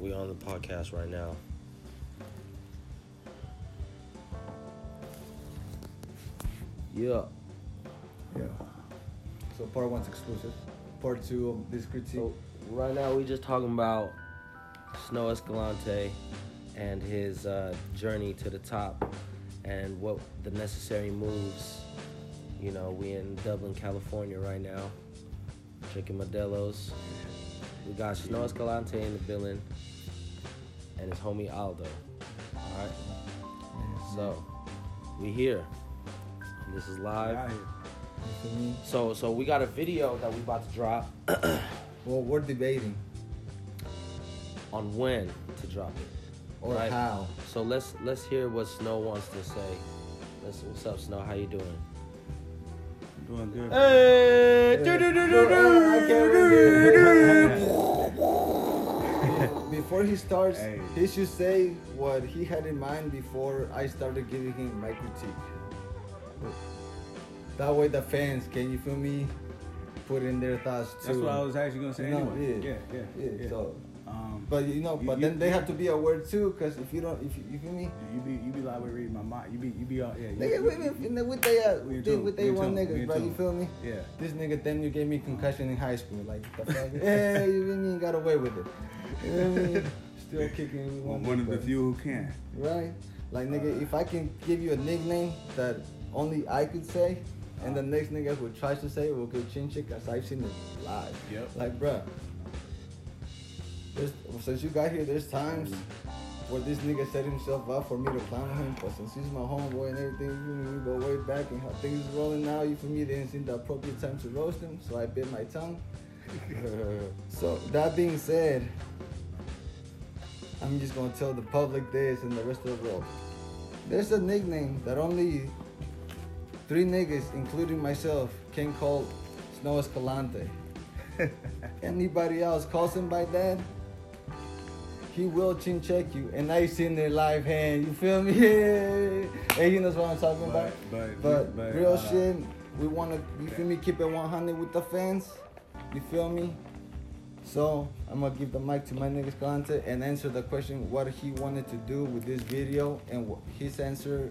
we on the podcast right now. Yeah. Yeah. So part one's exclusive. Part two of this critique. So right now we just talking about Snow Escalante and his uh, journey to the top and what the necessary moves. You know, we in Dublin, California right now. Drinking Modelo's. We got Snow Escalante in the building and his homie Aldo. Alright? Mm-hmm. So we here. This is live. Out here. You feel me? So so we got a video that we about to drop Well, we're debating on when to drop it. or Right. how. So let's let's hear what Snow wants to say. Let's, what's up, Snow? How you doing? Doing good. Hey, Before he starts, Hey. he should say what he had in mind before I started giving him my critique. That way, the fans can you feel me? Put in their thoughts too. That's what I was actually gonna say No, anyway. yeah. Yeah, yeah, Yeah, yeah. so- um, But you know, You- but you- then they have to be aware too, cause if you don't, if you, you feel me, you be you be like we read my mind. You be you be all yeah. You, nigga, you- with, with, with they uh, with, they in one niggas, bro. You feel me? yeah. This nigga then you gave me concussion in high school, like the fuck? you feel me? Got away with it. You know what I mean? Still kicking One, one, of the few who can. Right? Like nigga, if I can give you a nickname that only I could say, and the next nigga who tries to say it will get chin chick, cause I've seen it live. Yep. Like, bruh, there's, since you got here, there's times mm-hmm. where this nigga set himself up for me to clown him, but since he's my homeboy and everything, you we go way back and how things rolling now, you feel me, didn't seem the appropriate time to roast him, so I bit my tongue. so, that being said, I'm just gonna tell the public this and the rest of the world. There's a nickname that only three niggas, including myself, can call Snow Escalante. Anybody else calls him by that, he will chin check you. And I seen their live hand, you feel me? Yeah. and he knows what I'm talking about. But- but- But, but, real uh, shit, we wanna, you feel me, keep it 100 with the fans. You feel me? So I'm gonna give the mic to my nigga Escalante and answer the question what he wanted to do with this video, and his answer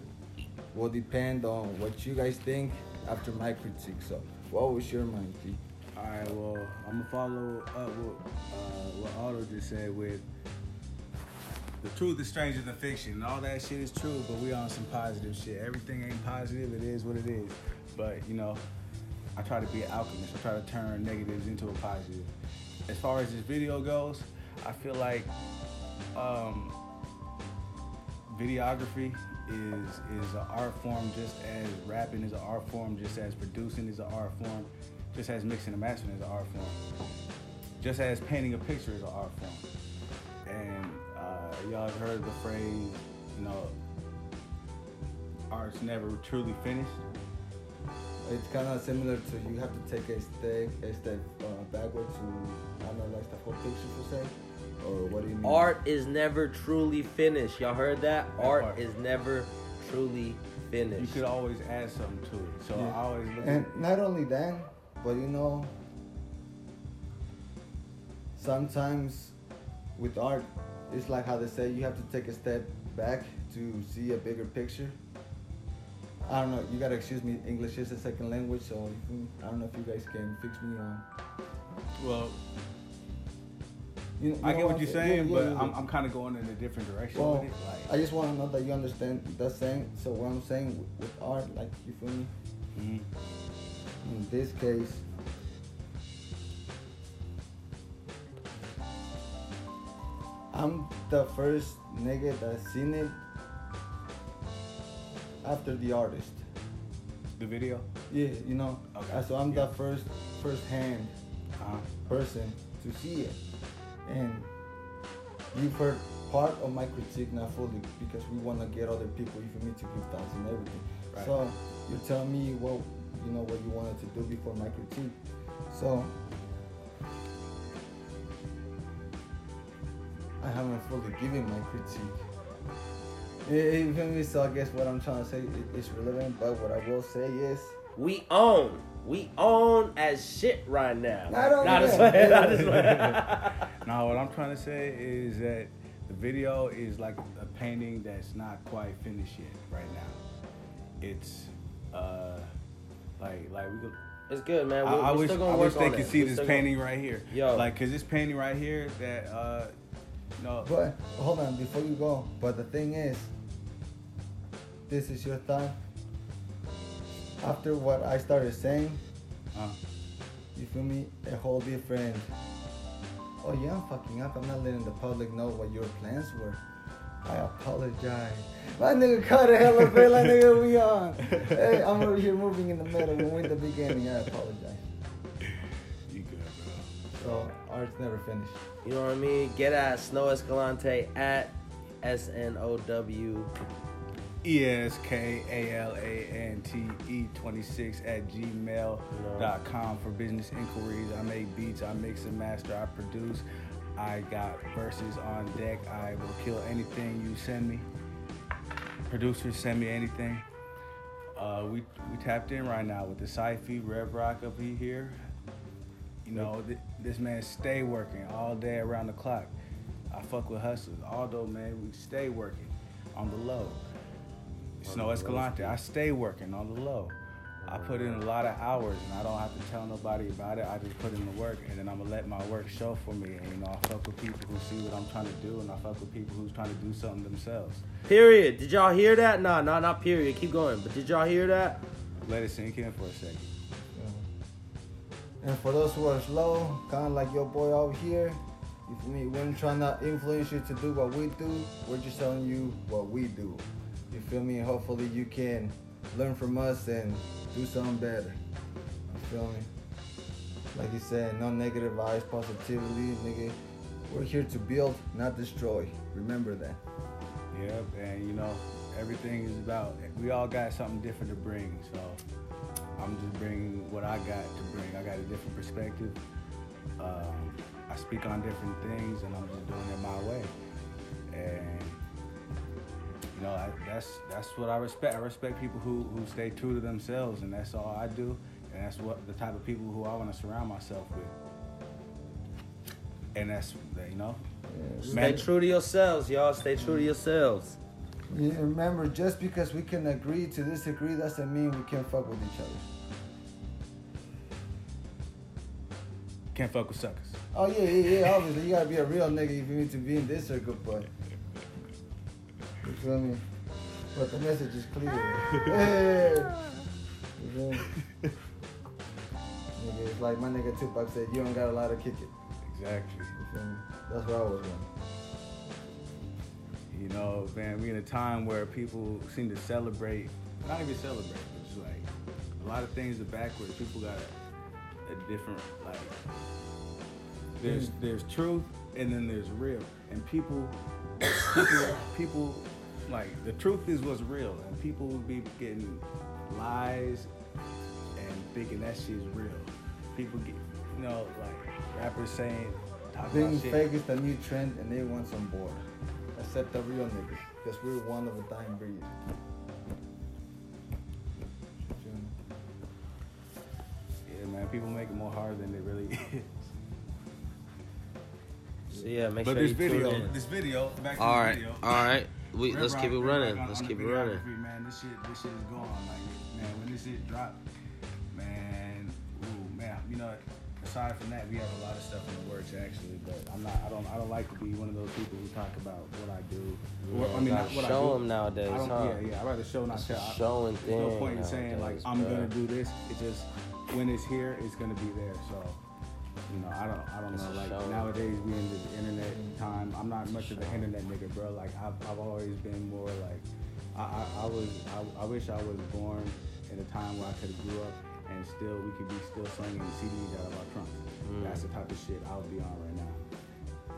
will depend on what you guys think after my critique. So, what was your mind, G? All right. Well, I'm gonna follow up with uh, what Otto just said with the truth is stranger than fiction. And all that shit is true, but we on some positive shit. Everything ain't positive. It is what it is. But you know, I try to be an alchemist. I try to turn negatives into a positive. As far as this video goes, I feel like um, videography is is an art form just as rapping is an art form, just as producing is an art form, just as mixing and mastering is an art form, just as painting a picture is an art form. And y'all heard the phrase, you know, art's never truly finished. It's kind of similar to you have to take a step a step uh, backward to analyze the whole picture per se, or what do you mean? Art is never truly finished. Y'all heard that? That Art part. is never truly finished. You finished. could always add something to it. So Yeah. I always look And at not only that, but you know, sometimes with art, it's like how they say you have to take a step back to see a bigger picture. I don't know. You gotta excuse me. English is a second language, so can- I don't know if you guys can fix me on. well, You, you I get what I'm you're saying? Yeah, but yeah. I'm, I'm kind of going in a different direction Well, with it. Like, I just want to know that you understand that saying. So what I'm saying with, with art, like you feel me? mhm. In this case, I'm the first nigga that seen it after the artist. the video. Yeah, you know. Okay, So I'm yeah. the first first hand Uh-huh. person to see it, and you've heard part of my critique, not fully, because we want to get other people, you for me to give thoughts and everything. Right. So you tell me what you know what you wanted to do before my critique. So I haven't fully given my critique. Yeah, You feel me? So I guess what I'm trying to say i- is relevant, but what I will say is. We own. We own as shit right now. Not only Not that. playing, not just playing. Now, what I'm trying to say is that the video is like a painting that's not quite finished yet right now. It's uh like like we could. It's good, man. I, We're, I we're wish still gonna I work wish they on could it. see We're this still gonna- painting right here. Yo. like cause this painting right here that uh know But hold on, before you go. But the thing is, this is your time. After what I started saying, uh, you feel me? A whole different. Oh yeah, I'm fucking up. I'm not letting the public know what your plans were. I apologize. My nigga caught a hella feel like nigga we on. Hey, I'm over here moving in the middle. When we're in the beginning, I apologize. you good, bro. So art's never finished. You know what I mean? Get at Snow Escalante at S N O W. E S K A L A N T E 26 at gmail.com for business inquiries. I make beats, I mix and master, I produce. I got verses on deck. I will kill anything you send me. Producers send me anything. Uh, we we tapped in right now with the Syfy, Rev Rock up here. You know, th- this man stay working all day around the clock. I fuck with hustlers. Although, man, we stay working on the low. Snow Escalante, I stay working on the low. I put in a lot of hours and I don't have to tell nobody about it. I just put in the work and then I'm gonna let my work show for me. And you know, I fuck with people who see what I'm trying to do and I fuck with people who's trying to do something themselves. Period. Did y'all hear that? Nah, nah, not period. Keep going. But did y'all hear that? Let it sink in for a second. And for those who are slow, kind of like your boy over here, you feel me? We're trying to influence you to do what we do. We're just telling you what we do. You feel me? Hopefully you can learn from us and do something better. You feel me? Like you said, no negative vibes, positivity, nigga. We're here to build, not destroy. Remember that. Yep, and you know, everything is about, we all got something different to bring. So I'm just bringing what I got to bring. I got a different perspective. Um, I speak on different things and I'm just doing it my way. And you know, I, that's that's what I respect. I respect people who, who stay true to themselves, and that's all I do. And that's what the type of people who I want to surround myself with. And that's you know, Stay true to yourselves, y'all. Stay true to yourselves. You remember, just because we can agree to disagree doesn't mean we can't fuck with each other. can't fuck with suckers. Oh yeah, yeah, yeah. Obviously, you gotta be a real nigga if you need to be in this circle, but you feel me? But the message is clear. hey. You feel me? Nigga, it's like my nigga Tupac said, you don't got a lot to kick it. Exactly. You feel me? That's what I was doing. You know, man, we in a time where people seem to celebrate, not even celebrate, but just like a lot of things are backwards. People got a, a different like. There's mm. there's truth and then there's real, and people, people, people, like the truth is what's real, and people will be getting lies and thinking that shit's real. People get, you know, like rappers saying, Being about shit. fake is the new trend, and they want some board. Except the real niggas, because we're one of a dying breed. You feel me? Yeah, man, people make it more hard than it really is. So yeah, make but sure this you video, tune in. this video, back to All the right, video. all right. We Red let's Rock- keep it Red running. Rock on- Let's on keep it running. Man, this shit, this shit is going. Like, man, when this shit drop, man, ooh, man, you know, aside from that, we have a lot of stuff in the works actually. But I'm not, I don't, I don't like to be one of those people who talk about what I do. Or, I mean, not what I show do. them nowadays, I don't, huh? Yeah, yeah. I rather show not It's tell. I- showing There's no point in saying like nowadays, I'm gonna do this. It's just when it's here, it's gonna be there. So. You know, I don't, I don't It's know. Like nowadays, we in the internet time. I'm not much of the internet nigga, bro. Like I've, I've always been more like, I, I, I was, I, I wish I was born in a time where I could have grew up and still we could be still slinging CDs out of our trunks. Mm. That's the type of shit I would be on right now.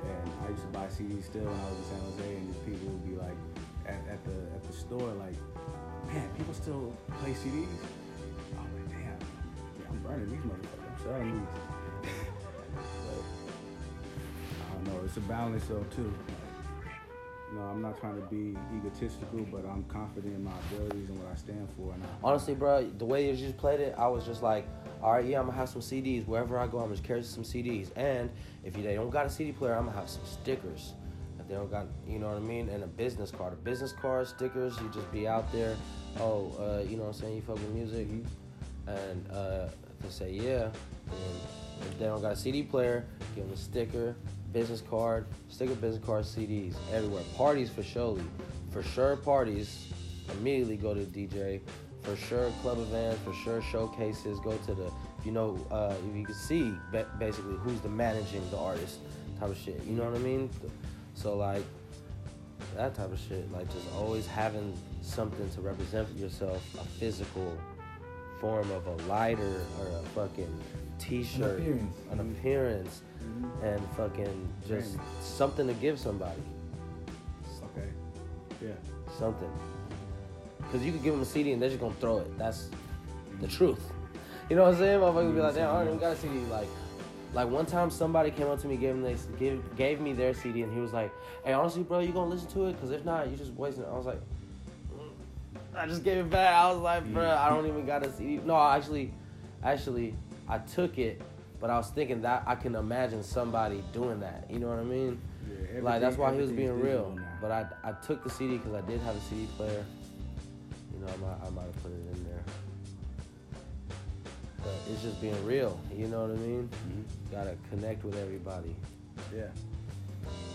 And I used to buy CDs still when I was in San Jose, and these people would be like, at, at the at the store, like, man, people still play CDs. I'm like, damn, I'm burning these motherfuckers. I'm selling these. but I don't know. It's a balance though too. Know, I'm not trying to be egotistical, but I'm confident in my abilities and what I stand for. And I, Honestly, bro, the way you just played it, I was just like, all right, yeah, I'm gonna have some CDs wherever I go. I'm gonna carry some CDs, and if you, they don't got a CD player, I'm gonna have some stickers. If they don't got, you know what I mean, and a business card, a business card, stickers. You just be out there. Oh, uh, you know what I'm saying? You fuck with music, and uh, to say yeah. And if they don't got a CD player, give them a sticker, business card, sticker, business card, CDs everywhere. Parties for surely, for sure. Parties immediately go to the DJ. For sure, club events. For sure, showcases. Go to the, you know, uh, if you can see basically who's the managing the artist type of shit. You know what I mean? So like that type of shit. Like just always having something to represent yourself, a physical form of a lighter or a fucking t-shirt, appearance. an appearance, and fucking just something to give somebody, okay, yeah, something. Because you could give them a CD and they're just gonna throw it. That's the truth. You know what I'm saying? Motherfuckers would be like, damn, I don't even got a CD. Like, like one time somebody came up to me, gave me, they gave, gave me their CD, and he was like, hey, honestly, bro, you gonna listen to it? Because if not, you just wasting it. I was like, "Mm." I just gave it back. I was like, bro, I don't even got a CD. No, actually, actually, I took it, but I was thinking that I can imagine somebody doing that. You know what I mean? yeah. like that's why he was being real. But I I took the CD because I did have a CD player. You know, I might, I might have put it in there. But it's just being real. You know what I mean? Mhm. Gotta connect with everybody. Yeah.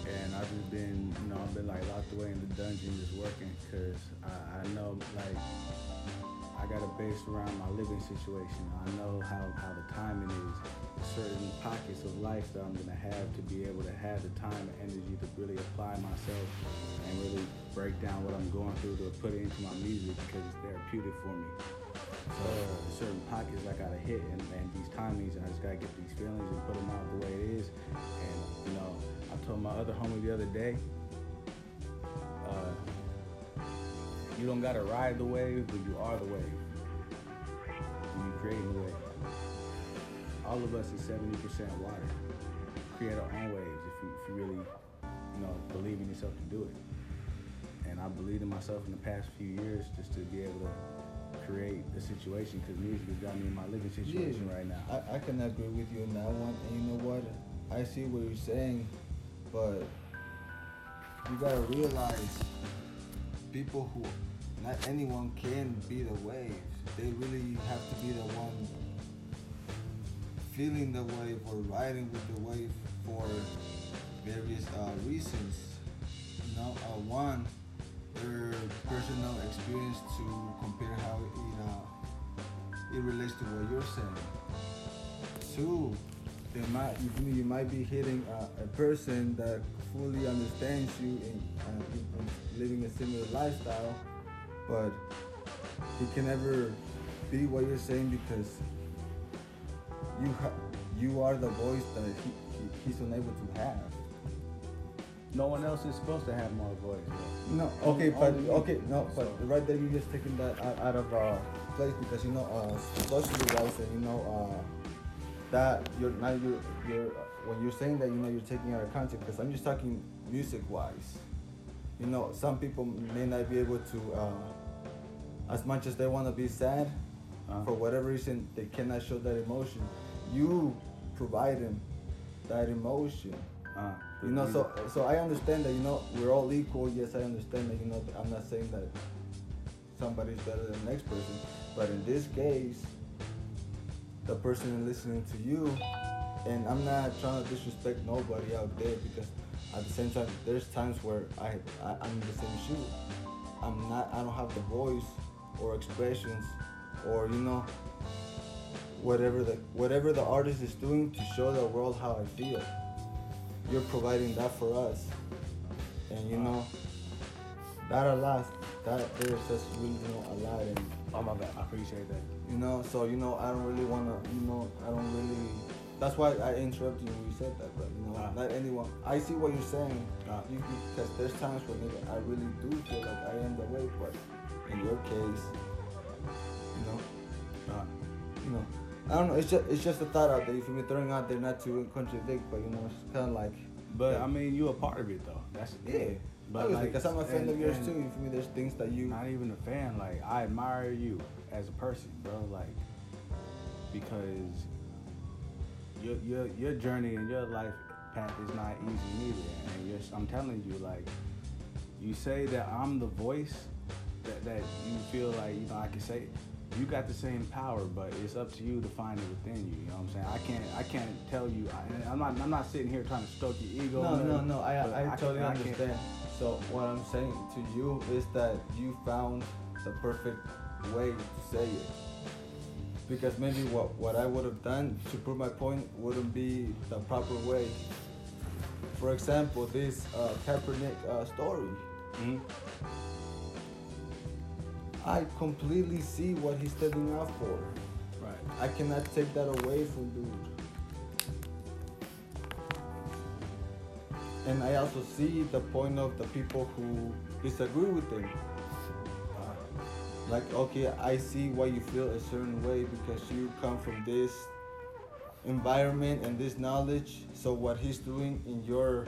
And I've just been, you know, I've been like locked away in the dungeon just working because I, I know like I got to base around my living situation. I know how, how the timing is. Certain pockets of life that I'm gonna have to be able to have the time and energy to really apply myself and really break down what I'm going through to put it into my music because it's therapeutic for me. So certain pockets I gotta hit and, and these timings and I just gotta get these feelings and put them out the way it is. And you know, I told my other homie the other day, uh, you don't gotta ride the wave, but you are the wave. And you creating the wave. All of us is 70% water. Create our own waves if you, if you really, you know, believe in yourself to do it. And I believed in myself in the past few years just to be able to create the situation because music has got me in my living situation right now. I, I can agree with you on that one. And you know what? I see what you're saying, but you gotta realize people who not anyone can be the wave. They really have to be the one feeling the wave or riding with the wave for various uh, reasons. You know, uh, one, their personal experience to compare how it, uh, it relates to what you're saying. Two, they might you, you might be hitting a, a person that fully understands you and uh, in- in living a similar lifestyle, but he can never be what you're saying because you ha- you are the voice that he, he, he's unable to have. No one else is supposed to have my voice. No, okay, but okay, no, but right there you're just taking that out, out of uh, place because you know uh, socially wise and you know uh, that you're now you're you're when you're saying that you know you're taking out of context because I'm just talking music wise. You know, some people may not be able to uh, as much as they want to be sad Uh-huh. for whatever reason they cannot show that emotion. You provide them that emotion. Uh, You know, so so I understand that you know we're all equal. Yes, I understand that you know I'm not saying that somebody's better than the next person, but in this case, the person listening to you, and I'm not trying to disrespect nobody out there because at the same time, there's times where I, I I'm in the same shoe. I'm not. I don't have the voice or expressions or you know whatever the whatever the artist is doing to show the world how I feel you're providing that for us. And you know, that a lot, that there says really, you know, a lot. And, Oh my bad. I appreciate that. you know, so, you know, I don't really want to, you know, I don't really, that's why I interrupted you when you said that, but, you know, Ah. not anyone, I see what you're saying. Ah. You, because there's times when nigga, I really do feel like I am the way, but in your case, you know, Uh, you know, I don't know, it's just, it's just a thought out there. You feel me throwing out there not to contradict, but, you know, it's kind of like, but I mean, you're a part of it though. That's Yeah. But like, because I'm a fan and- of yours too. You feel me? There's things that you. Not even a fan. Like I admire you as a person, bro. Like because your your your journey and your life path is not easy neither. And you're, I'm telling you, like you say that I'm the voice that that you feel like you know I can say. You got the same power, but it's up to you to find it within you. You know what I'm saying? I can't, I can't tell you. I, I'm not, I'm not sitting here trying to stroke your ego. No, no, no. I, but I, totally can't- understand. So what I'm saying to you is that you found the perfect way to say it. Because maybe what, what I would have done to prove my point wouldn't be the proper way. For example, this uh, Kaepernick uh, story. Mhm. I completely see what he's standing out for. Right. I cannot take that away from dude. And I also see the point of the people who disagree with him. Like, okay, I see why you feel a certain way because you come from this environment and this knowledge. So what he's doing in your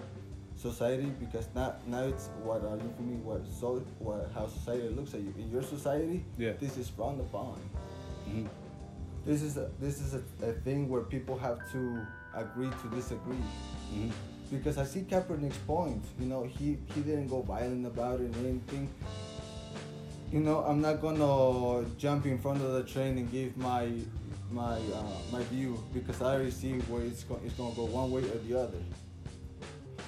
society, because now now it's what uh, you feel me, what so what how society looks at you. In your society, Yeah. this is frowned upon Mhm. this is a, this is a, a thing where people have to agree to disagree. Mhm. Because I see Kaepernick's point. You know, he he didn't go violent about it or anything. You know, I'm not gonna jump in front of the train and give my my uh, my view because I already see where it's it's gonna go one way or the other.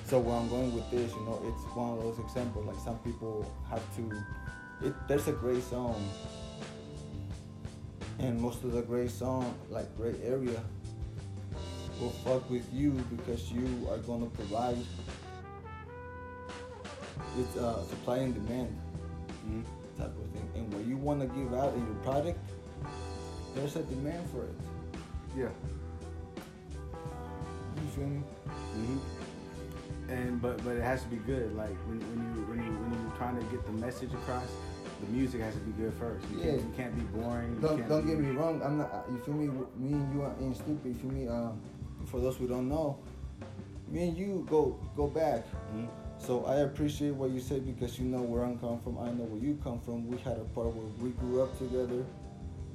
So where I'm going with this, you know, it's one of those examples. Like some people have to. It there's a gray zone and most of the gray zone, like gray area, will fuck with you because you are gonna provide. It's uh, supply and demand Mhm. type of thing, and what you want to give out in your product, there's a demand for it. Yeah. You feel me? hmm And but but it has to be good. Like when, when you when you when you're trying to get the message across, the music has to be good first. You can't Yeah. you can't be boring. Don't can't don't be- get me wrong. I'm not. You feel me? Me and you ain't stupid. You feel me? Um, for those who don't know, me and you go go back. Mhm. So I appreciate what you say because you know where I'm come from. I know where you come from. We had a part where we grew up together.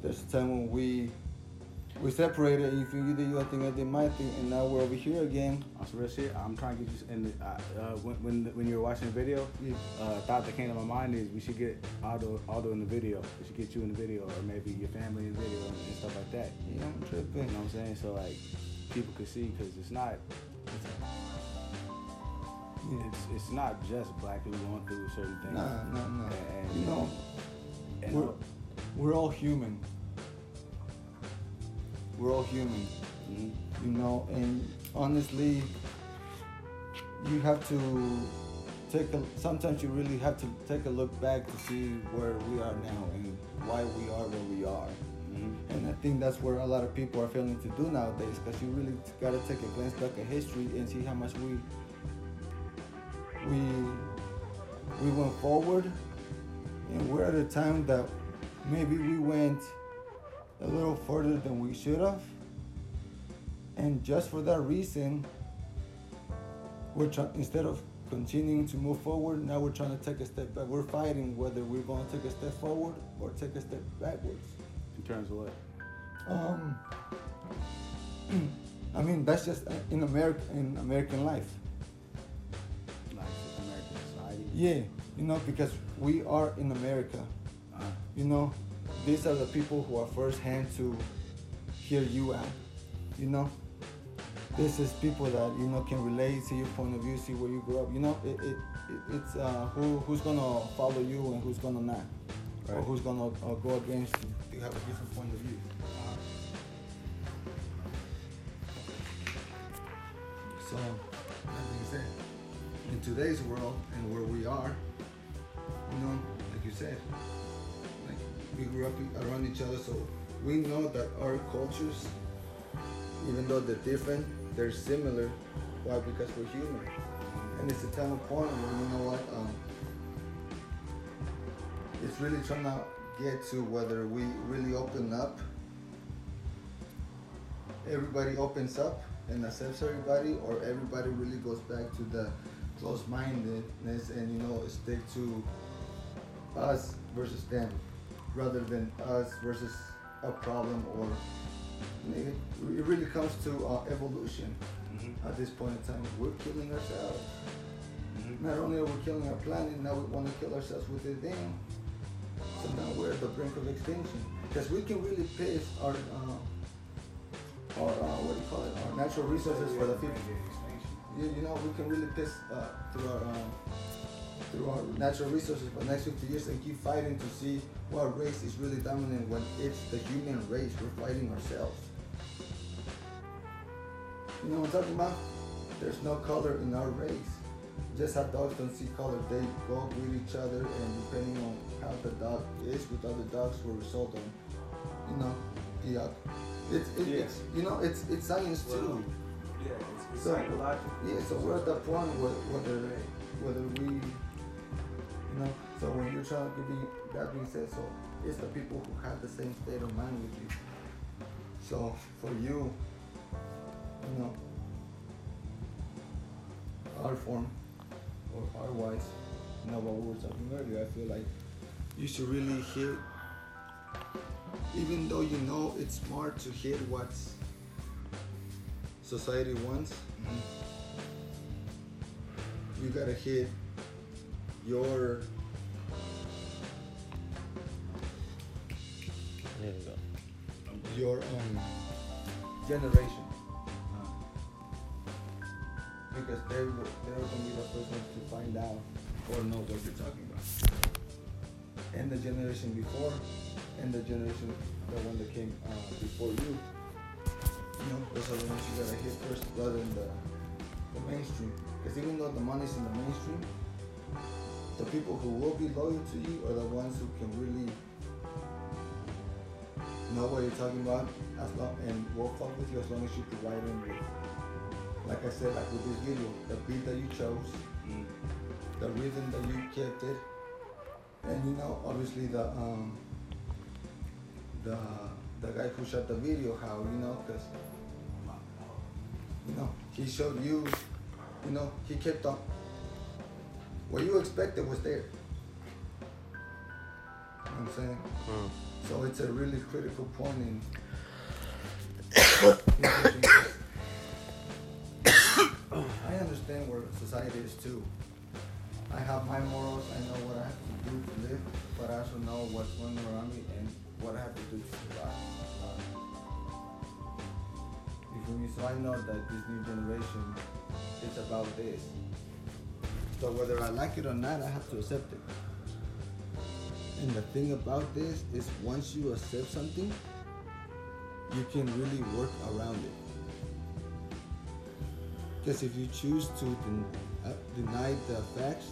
There's a time when we we separated. You feel you did your thing, I did my thing, and now we're over here again. On some real shit, I'm trying to get you. And uh, uh, when when when you were watching the video, Yeah. uh, thought that came to my mind is we should get Aldo Aldo in the video. We should get you in the video, or maybe your family in the video and, and stuff like that. Yeah, I'm You tripping. know what I'm saying? So like people could see because it's not. It's, Yeah. it's it's not just black people going through certain things. Nah, nah, nah. And, You know, and we're we're all human. We're all human. Mhm. you know and honestly you have to take a sometimes you really have to take a look back to see where we are now and why we are where we are Mhm. and i think that's where a lot of people are failing to do nowadays because you really got to take a glance back at history and see how much we we we went forward and we're at a time that maybe we went a little further than we should have and just for that reason, we're trying instead of continuing to move forward, now we're trying to take a step back. We're fighting whether we're going to take a step forward or take a step backwards. In terms of what? Um, I mean that's just in America in American life. Like American society. Yeah, you know because we are in America. Uh, You know, these are the people who are first hand to hear you out. You know, this is people that you know can relate, to your point of view, see where you grew up. You know, it, it, it it's uh, who who's gonna follow you and who's gonna not, or who's gonna uh, go against you. You have a different point of view. So, that being said, in today's world and where we are, you know, like you said, we grew up around each other, so we know that our cultures, even though they're different, they're similar. Why? Because we're human, and it's a time of point where you know what, um, it's really trying to get to whether we really open up. Everybody opens up and accepts everybody, or everybody really goes back to the close-mindedness and you know stick to us versus them, rather than us versus a problem or it really comes to uh, evolution. Mhm. At this point in time, we're killing ourselves. Mhm. Not only are we killing our planet, now we want to kill ourselves with it. Damn. So now we're at the brink of extinction because we can really piss our uh, our uh, what do you call it? Our natural resources for the future. You, you know, we can really piss uh, through our um, through our natural resources for the next 50 years and keep fighting to see what race is really dominant when it's the human race. We're fighting ourselves. You know what I'm talking about? There's no color in our race. Just how dogs don't see color, they go with each other, and depending on how the dog is with other dogs, will result on, you know, the uh, it's, it, Yeah. it's you know it's it's science too. Yeah, it's, it's So- psychological. Yeah, so we're at the point where, whether whether we, you know, so when you're trying to be that being said, so it's the people who have the same state of mind with you. So for you, you know, our form or our wise, you know what we were talking earlier. I feel like you should really hit, even though you know it's smart to hit what society wants you gotta hit your There you go. your um generation because they were they're gonna be the first ones to find out or know what you're talking about. And the generation before, and the generation the one that came uh, before you. You know, those are the ones you gotta hit first rather than the the mainstream. Because even though the money's in the mainstream, the people who will be loyal to you are the ones who can really know what you're talking about as long and will fuck with you as long as you provide them with like I said, like with this video, the beat that you chose, the rhythm that you kept it, and you know, obviously the um the the guy who shot the video, how you know, cause you know he showed you, you know, he kept on. What you expected was there. You know what I'm saying? Mm. So it's a really critical point in. I understand where society is too. I have my morals. I know what I have to do to live, but I also know what's going around me and what I have to do to survive. You feel me? So I know that this new generation, it's about this. So whether I like it or not, I have to accept it. And the thing about this is once you accept something, you can really work around it. Because if you choose to den- uh, deny the facts,